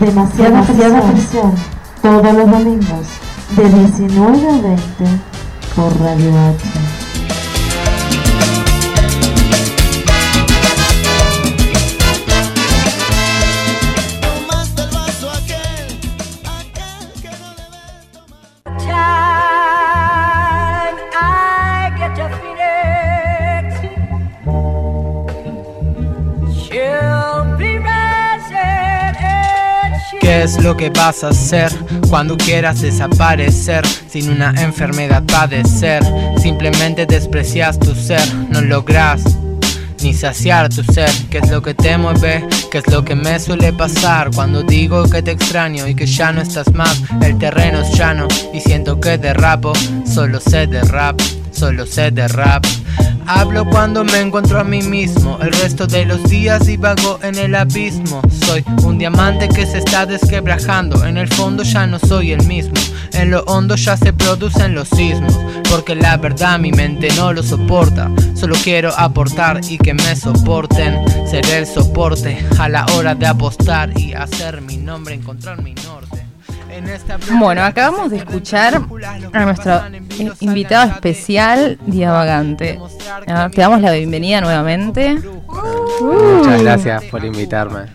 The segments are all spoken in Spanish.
Demasiada, Demasiada presión. Todos los domingos de 19 a 20 por Radio H. ¿Qué es lo que vas a hacer cuando quieras desaparecer sin una enfermedad padecer? Simplemente desprecias tu ser, no logras ni saciar tu ser. ¿Qué es lo que te mueve? ¿Qué es lo que me suele pasar cuando digo que te extraño y que ya no estás más? El terreno es llano y siento que derrapo. Solo sé de rap, solo sé de rap. Hablo cuando me encuentro a mí mismo. El resto de los días divago en el abismo. Soy un diamante que se está desquebrajando. En el fondo ya no soy el mismo. En lo hondo ya se producen los sismos. Porque la verdad mi mente no lo soporta. Solo quiero aportar y que me soporten. Seré el soporte a la hora de apostar y hacer mi nombre, encontrar mi norte. Bueno, acabamos de escuchar a nuestro invitado especial, Diavagante. Ah, te damos la bienvenida nuevamente. Muchas gracias por invitarme.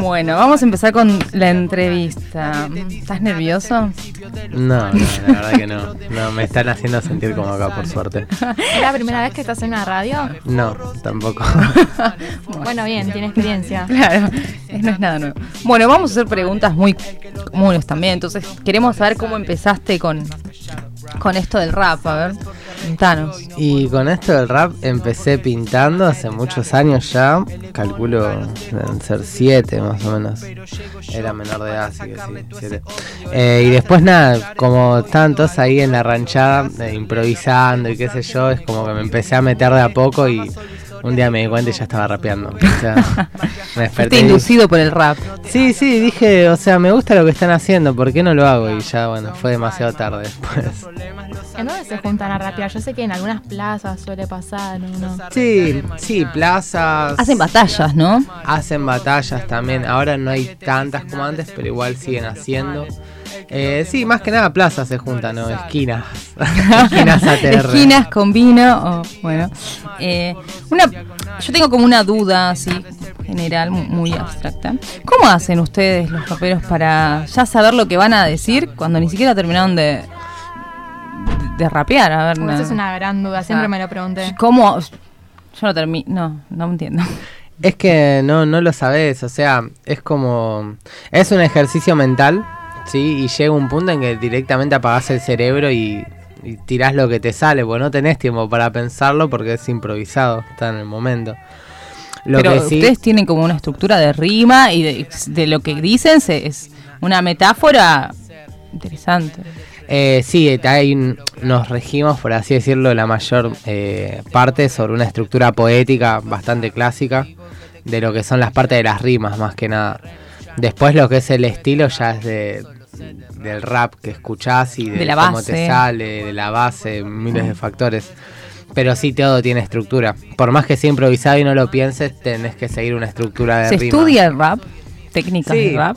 Bueno, vamos a empezar con la entrevista. ¿Estás nervioso? No, no, la verdad que no. No, me están haciendo sentir como acá, por suerte. ¿Es la primera vez que estás en una radio? No, tampoco. bueno, bien, tiene experiencia. Claro, no es nada nuevo. Bueno, vamos a hacer preguntas muy comunes también. Entonces, queremos saber cómo empezaste con, con esto del rap. A ver, Y con esto del rap empecé pintando hace muchos años ya. Calculo deben ser siete más o menos. Era menor de edad, así que sí, siete. Eh, y después nada, como tantos ahí en la ranchada, eh, improvisando y qué sé yo, es como que me empecé a meter de a poco y un día me di cuenta y ya estaba rapeando. O sea, me desperté. inducido por el rap. Sí, sí, dije, o sea, me gusta lo que están haciendo, ¿por qué no lo hago? Y ya, bueno, fue demasiado tarde después. ¿En dónde se juntan a rapear? Yo sé que en algunas plazas suele pasar, ¿no? Sí, sí, plazas. Hacen batallas, ¿no? Hacen batallas también. Ahora no hay tantas como antes, pero igual siguen haciendo. Eh, sí, más que nada plazas se juntan, ¿no? Esquinas. Esquinas ATR. Esquinas con vino, bueno. Eh, una, yo tengo como una duda así, general, muy abstracta. ¿Cómo hacen ustedes los raperos para ya saber lo que van a decir cuando ni siquiera terminaron de, de rapear? A ver, Esa es una gran duda, siempre me lo pregunté. ¿Cómo? Yo no termino, no, no entiendo. Es que no, no lo sabes, o sea, es como... Es un ejercicio mental Sí, y llega un punto en que directamente apagás el cerebro y, tirás lo que te sale, porque no tenés tiempo para pensarlo porque es improvisado, está en el momento. Pero ustedes tienen como una estructura de rima y de, lo que dicen es una metáfora interesante. Eh, sí, ahí nos regimos, por así decirlo, la mayor eh, parte sobre una estructura poética bastante clásica de lo que son las partes de las rimas, más que nada. Después lo que es el estilo ya es de, del rap que escuchás y de, cómo te sale, de la base, miles de factores. Pero sí, todo tiene estructura. Por más que sea improvisado y no lo pienses, tenés que seguir una estructura de ¿Se estudia el rap? ¿Técnicas de rap?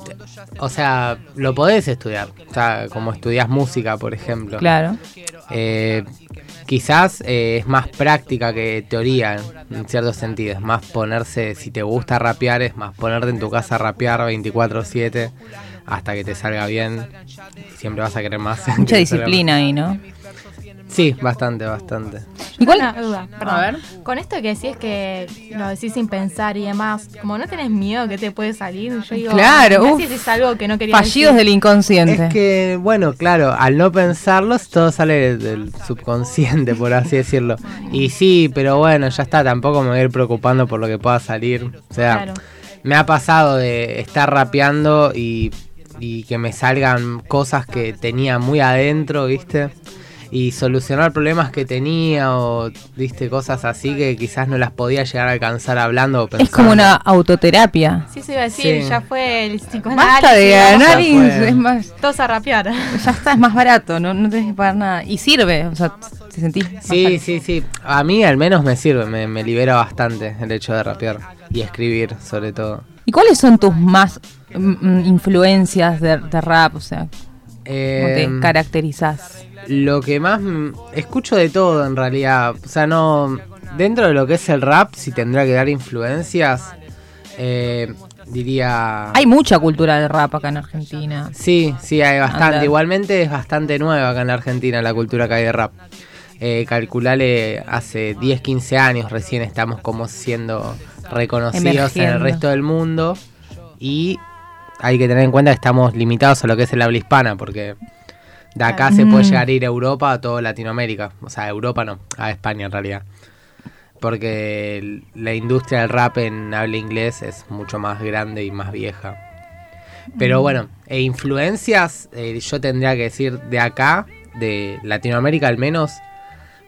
O sea, lo podés estudiar. O sea, como estudias música, por ejemplo. Claro. Eh, quizás eh, es más práctica que teoría, en cierto sentido. Es más ponerse, si te gusta rapear, es más ponerte en tu casa a rapear 24-7 hasta que te salga bien. Siempre vas a querer más. Mucha disciplina ahí, ¿no? Sí, bastante, bastante. Igual una duda, perdón. A ver. Con esto que decís que lo decís sin pensar y demás, como no tenés miedo que te puede salir, yo digo, claro, si es algo que no querías Fallidos del inconsciente. Es que, bueno, claro, al no pensarlos, todo sale del subconsciente, por así decirlo. Y sí, pero bueno, ya está, tampoco me voy a ir preocupando por lo que pueda salir. O sea, me ha pasado de estar rapeando y y que me salgan cosas que tenía muy adentro, ¿viste? Y solucionar problemas que tenía o, ¿viste? Cosas así que quizás no las podía llegar a alcanzar hablando o Es como una autoterapia. Sí, se iba a decir, ya fue el psicoanálisis. Basta de análisis, es más... Todos a rapear. Ya está, es más barato, no, no tenés que pagar nada. Y sirve, o sea, te sentís Sí, sí, sí. A mí al menos me sirve, me, me libera bastante el hecho de rapear y escribir, sobre todo. ¿Y cuáles son tus más mm, mm, influencias de, rap? O sea, ¿cómo te em, caracterizas? Lo que más escucho de todo en realidad. O sea, no. Dentro de lo que es el rap, si tendría que dar influencias, eh, diría. Hay mucha cultura de rap acá en Argentina. Sí, sí, hay bastante. Igualmente es bastante nueva acá en Argentina la cultura que hay de rap. Eh, calculale hace 10, 15 años recién estamos como siendo reconocidos en el resto del mundo y hay que tener en cuenta que estamos limitados a lo que es el habla hispana porque de acá se puede llegar a ir a Europa, a toda Latinoamérica, o sea, a Europa no, a España en realidad. Porque la industria del rap en habla inglés es mucho más grande y más vieja. Pero bueno, e influencias, eh, yo tendría que decir de acá, de Latinoamérica al menos,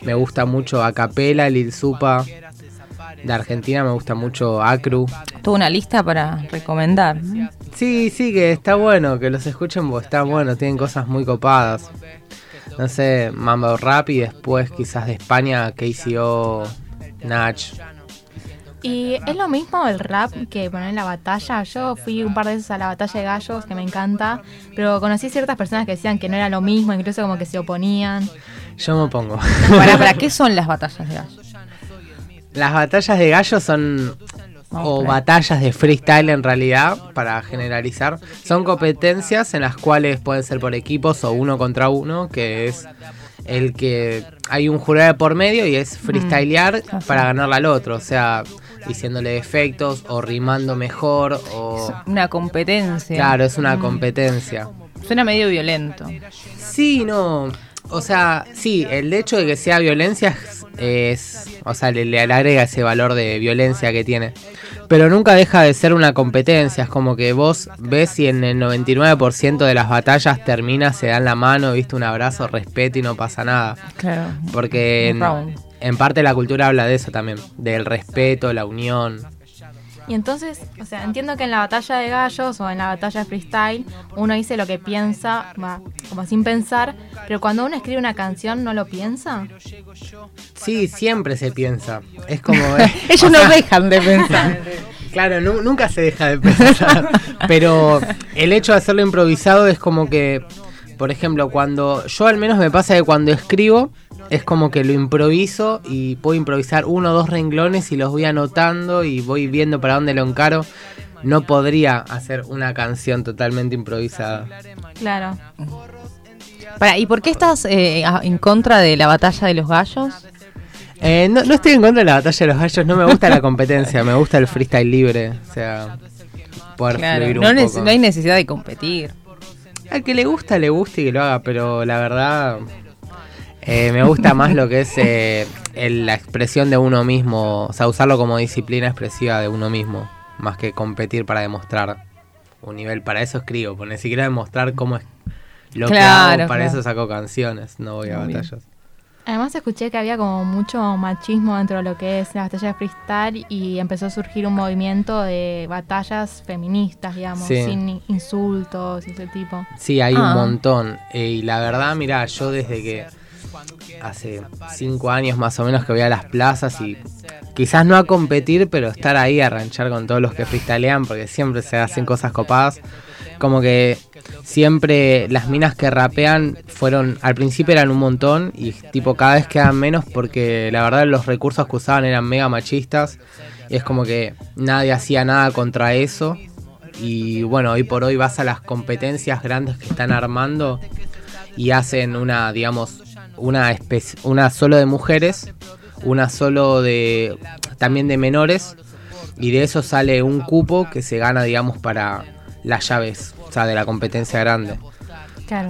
me gusta mucho Acapela, Lil Supa. De Argentina me gusta mucho Acru. Tuvo una lista para recomendar. Sí, sí, que está bueno, que los escuchen porque está bueno, tienen cosas muy copadas. No sé, Mambo Rap y después quizás de España, KCO, Nach. ¿Y es lo mismo el rap que poner en la batalla? Yo fui un par de veces a la batalla de gallos, que me encanta, pero conocí ciertas personas que decían que no era lo mismo, incluso como que se oponían. Yo me opongo. ¿Para, qué son las batallas de gallos? Las batallas de gallos son o batallas de freestyle en realidad, para generalizar, son competencias en las cuales pueden ser por equipos o uno contra uno, que es el que hay un jurado por medio y es freestylear mm, para ganarle al otro, o sea, diciéndole defectos o rimando mejor o... una competencia. Claro, es una mm. competencia. Suena medio violento. Sí, no. O sea, sí, el hecho de que sea violencia es, o sea, le, agrega ese valor de violencia que tiene. Pero nunca deja de ser una competencia, es como que vos ves y en el 99% de las batallas termina, se dan la mano, viste un abrazo, respeto y no pasa nada. Claro. Porque en parte la cultura habla de eso también, del respeto, la unión. Y entonces, o sea, entiendo que en la batalla de gallos o en la batalla de freestyle uno dice lo que piensa, va, como sin pensar, pero cuando uno escribe una canción no lo piensa. Sí, siempre se piensa. Es como... Ellos no dejan de pensar. Claro, nunca se deja de pensar. pero el hecho de hacerlo improvisado es como que, por ejemplo, cuando yo al menos me pasa que cuando escribo es como que lo improviso y puedo improvisar uno o dos renglones y los voy anotando y voy viendo para dónde lo encaro. No podría hacer una canción totalmente improvisada. Claro. Para, ¿Y por qué estás eh, en contra de la batalla de los gallos? Eh, no, estoy en contra de la batalla de los gallos, no me gusta la competencia, me gusta el freestyle libre. O sea, poder fluir un no, poco. no hay necesidad de competir. Al que le gusta, le gusta y que lo haga, pero la verdad eh, me gusta más lo que es eh, la expresión de uno mismo, o sea, usarlo como disciplina expresiva de uno mismo, más que competir para demostrar un nivel. Para eso escribo, por ni siquiera demostrar cómo es lo que hago, para eso saco canciones, no voy a batallas. Además escuché que había como mucho machismo dentro de lo que es la batalla de freestyle y empezó a surgir un movimiento de batallas feministas, digamos, sin insultos y ese tipo. Sí, hay un ah. montón. Eh, y la verdad, mira, yo desde que hace cinco años más o menos que voy a las plazas y quizás no a competir, pero estar ahí a ranchar con todos los que freestylean, porque siempre se hacen cosas copadas. Como que siempre las minas que rapean fueron, al principio eran un montón y tipo cada vez quedan menos porque la verdad los recursos que usaban eran mega machistas y es como que nadie hacía nada contra eso. Y bueno, hoy por hoy vas a las competencias grandes que están armando y hacen una, digamos, una, una solo de mujeres, una solo de también de menores y de eso sale un cupo que se gana, digamos, para las llaves, o sea, de la competencia grande.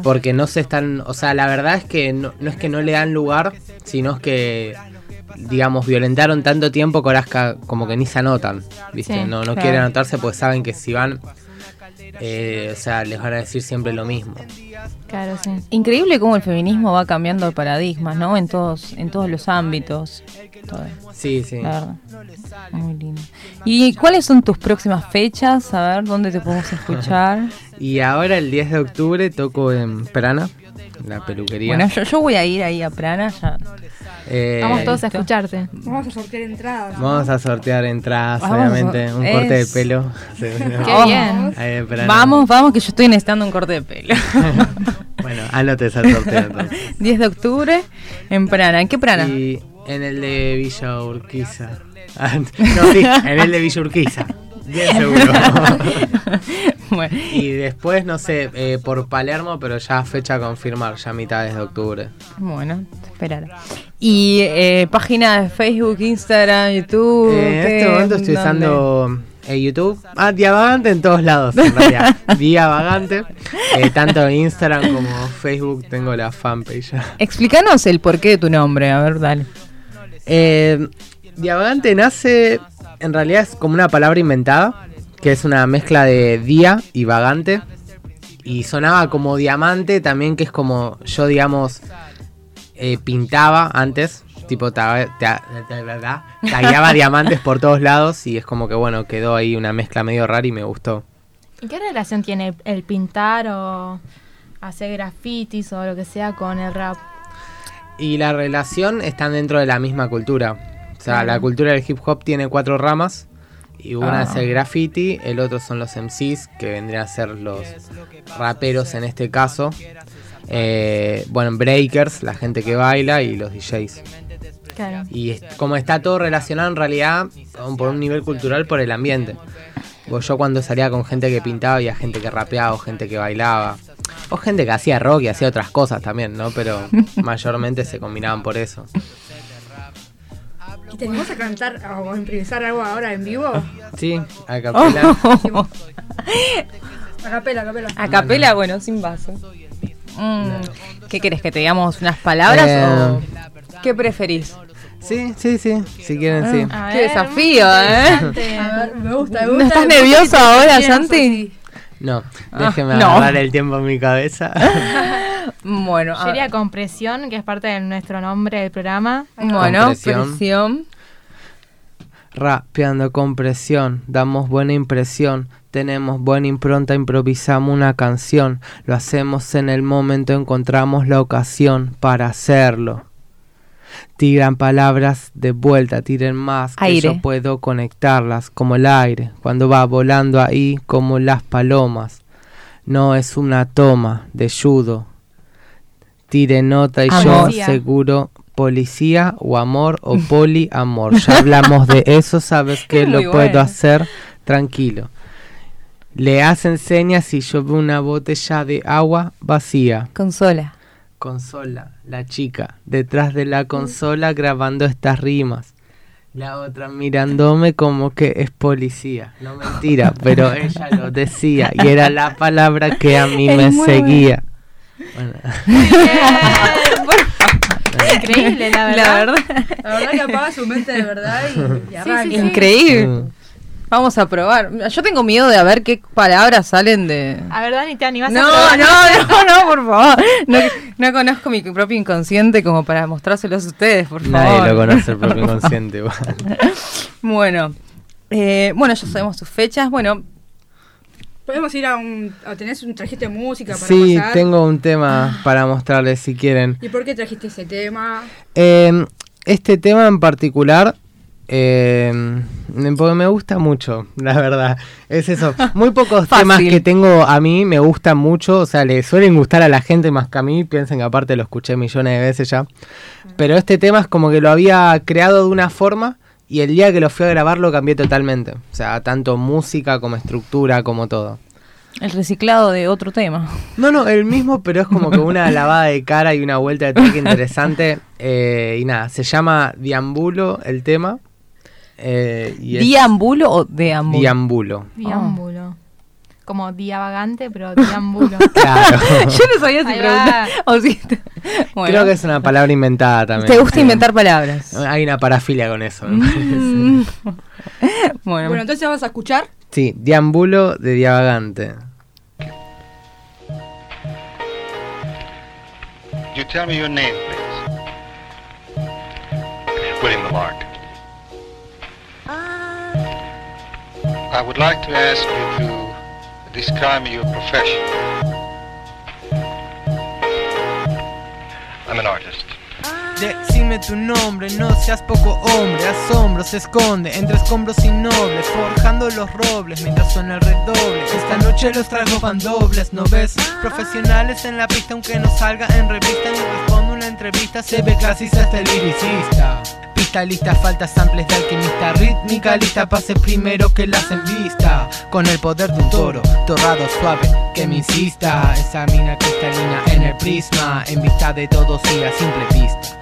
Porque no se están, o sea, la verdad es que no, es que no le dan lugar, sino es que, digamos, violentaron tanto tiempo que ahora como que ni se anotan, ¿viste? no no quieren anotarse pues saben que si van eh, o sea, les van a decir siempre lo mismo. Claro, sí. Increíble cómo el feminismo va cambiando paradigmas, ¿no? En todos, en todos los ámbitos. Sí, sí. Muy lindo. ¿Y cuáles son tus próximas fechas? A ver, ¿dónde te podemos escuchar? y ahora el 10 de octubre toco en Perana, la peluquería. Bueno, yo, voy a ir ahí a Prana. Ya. Eh, vamos todos a escucharte. Vamos a sortear entradas. Vamos a sortear entradas, obviamente. Un corte de pelo. Qué bien. Vamos, vamos, que yo estoy necesitando un corte de pelo. bueno, anotes al sorteo entonces. 10 de octubre en Prana. ¿En qué Prana? Y en el de Villa Urquiza. no, sí, en el de Villa Urquiza. Bien seguro. Y después, no sé, eh, por Palermo, pero ya fecha a confirmar, ya mitades de octubre. Bueno, esperar. ¿Y eh, página de Facebook, Instagram, YouTube? Eh, en este momento estoy usando YouTube. Ah, Diavagante en todos lados, en realidad. Diavagante. tanto en Instagram como Facebook tengo la fanpage. Explícanos el porqué de tu nombre, a ver, dale. Diavagante nace, en realidad es como una palabra inventada que es una mezcla de día y vagante. Y sonaba como diamante también, que es como yo, digamos, eh, pintaba antes. Tipo, tallaba diamantes por todos lados y es como que, bueno, quedó ahí una mezcla medio rara y me gustó. ¿Y qué relación tiene el pintar o hacer grafitis o lo que sea con el rap? Y la relación está dentro de la misma cultura. O sea, la cultura del hip hop tiene cuatro ramas y una es el ah. graffiti, el otro son los MCs, que vendrían a ser los raperos en este caso. Eh, bueno, breakers, la gente que baila y los DJs. Y como está todo relacionado en realidad por un nivel cultural por el ambiente. yo cuando salía con gente que pintaba había gente que rapeaba o gente que bailaba. O gente que hacía rock y hacía otras cosas también, ¿no? Pero mayormente se combinaban por eso. ¿Y tenemos a cantar o a improvisar algo ahora en vivo? Sí, a capela. a capela, a capela. A capela, bueno, sin vaso. Mm, ¿Qué querés? ¿Que te digamos unas palabras o eh, qué preferís? Sí, sí, sí, si quieren, sí. Qué desafío, ¿eh? me gusta, me gusta. ¿No estás nervioso ahora, Santi? No, déjeme ah, el tiempo en mi cabeza. bueno, sería compresión, que es parte de nuestro nombre del programa. Bueno, presión. Rapeando compresión, damos buena impresión, tenemos buena impronta, improvisamos una canción, lo hacemos en el momento, encontramos la ocasión para hacerlo. Tiran palabras de vuelta, tiren más, que yo puedo conectarlas como el aire, cuando va volando ahí como las palomas. No es una toma de judo. Tire nota y yo seguro policía o amor o poliamor. Ya hablamos de eso, sabes que lo puedo hacer tranquilo. Le hacen señas y yo veo una botella de agua vacía. Consola. Consola, la chica, detrás de la consola grabando estas rimas. La otra mirándome como que es policía. No mentira, pero ella lo decía y era la palabra que a mí me seguía. Increíble, la verdad. La verdad, la verdad que apaga su mente de verdad y, Increíble. Mm. Vamos a probar. Yo tengo miedo de a ver qué palabras salen de. A ver, Dani, ¿te animás no, a probar? No, no, no, por favor. No, no, conozco mi propio inconsciente como para mostrárselos a ustedes, por favor. Nadie lo conoce el propio inconsciente. bueno, eh, bueno, ya sabemos sus fechas. Bueno, Podemos ir a un. ¿Tenés un trajiste de música para Sí, tengo un tema para mostrarles si quieren. ¿Y por qué trajiste ese tema? Eh, este tema en particular eh, porque me gusta mucho, la verdad. Es eso. Muy pocos temas que tengo a mí me gustan mucho. O sea, le suelen gustar a la gente más que a mí. Piensen que aparte lo escuché millones de veces ya. Pero este tema es como que lo había creado de una forma. Y el día que lo fui a grabar lo cambié totalmente. O sea, tanto música como estructura, como todo. El reciclado de otro tema. No, no, el mismo, pero es como que una lavada de cara y una vuelta de toque interesante. Eh, y nada, se llama Diambulo el tema. Eh, ¿Diambulo o deambulo? Diambulo. Diambulo. Como diavagante, pero diambulo. claro. Yo no sabía si preguntar. Creo que es una palabra inventada también. ¿Te gusta inventar palabras? Hay una parafilia con eso. Mm. bueno. bueno, entonces vamos a escuchar. Sí, diambulo de diavagante. You tell me your name, please. William Lamarck. I would like to ask you to describe your profession. I'm an artist. Decime tu nombre, no seas poco hombre, asombro se esconde entre escombros innobles, forjando los robles mientras suena el redoble. Esta noche los traigo fan dobles, ¿no ves? Profesionales en la pista, aunque no salga en revista ni respondo una entrevista, se ve clasista hasta el liricista. Pista lista, falta samples de alquimista Rítmica. Lista, pase primero que las en vista. Con el poder de un toro, torrado suave Que me insista, esa mina cristalina en el prisma En vista de todos y a simple vista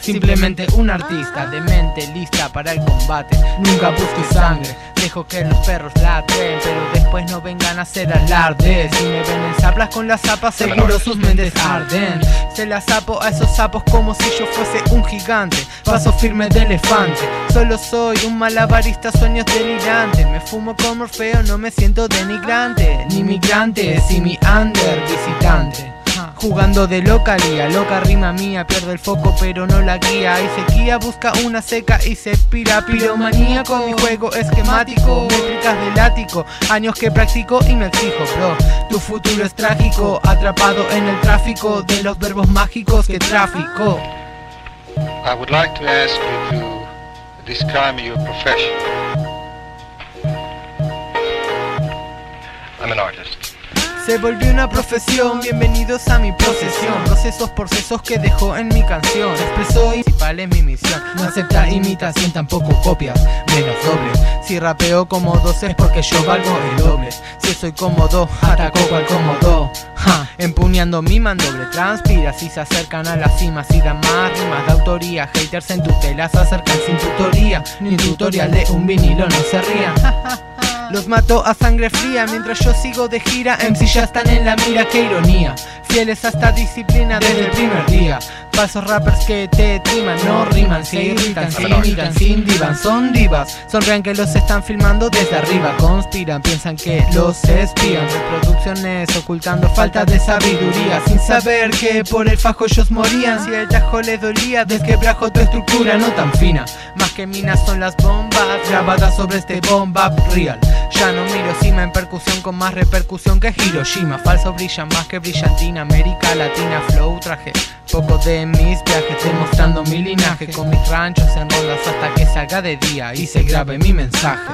simplemente un artista de mente lista para el combate. Nunca busque sangre, dejo que los perros ladren, pero después no vengan a hacer alarde. Si me ven en zaplas con las zapas, seguro sus mentes arden. Se las sapo a esos sapos como si yo fuese un gigante. Paso firme de elefante. Solo soy un malabarista, sueños delirantes. Me fumo como Orfeo, no me siento denigrante. Ni migrante, si mi under visitante. Jugando de localía, loca rima mía, pierdo el foco pero no la guía. Hay sequía, busca una seca y se pira. Piromanía con mi juego esquemático, métricas del ático, años que practico y me exijo, bro. Tu futuro es trágico, atrapado en el tráfico de los verbos mágicos que tráfico. I would like to ask you to describe your profession. I'm an artist. Se volvió una profesión, bienvenidos a mi procesión Procesos, procesos que dejó en mi canción. Expreso principal es mi misión. No acepta imitación, tampoco copias, menos doble Si rapeo como dos es porque yo valgo el doble. Si soy cómodo, ataco cual cómodo ja, Empuñando mi mandoble, transpira Si se acercan a la cima, si dan más rimas de autoría. Haters en tutela se acercan sin tutoría. Ni tutorial de un vinilo, no se rían Los mato a sangre fría mientras yo sigo de gira. MC ya están en la mira, qué ironía. Fieles a esta disciplina desde el primer día. Falsos rappers que te timan, no riman, se irritan, se imitan, sin divan, son divas. Sonrían que los están filmando desde arriba, conspiran, piensan que los espían. Reproducciones ocultando falta de sabiduría, sin saber que por el fajo ellos morían. Si el tajo les dolía, desquebrajo tu estructura no tan fina. Más que minas son las bombas grabadas sobre este bomba real. Cima en percusión con más repercusión que Hiroshima. Falso brillan más que brillantina. América Latina, flow, traje poco de mis viajes, demostrando mi linaje. Con mis ranchos en rondas hasta que salga de día y se grabe mi mensaje.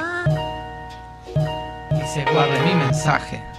Y se guarde mi mensaje.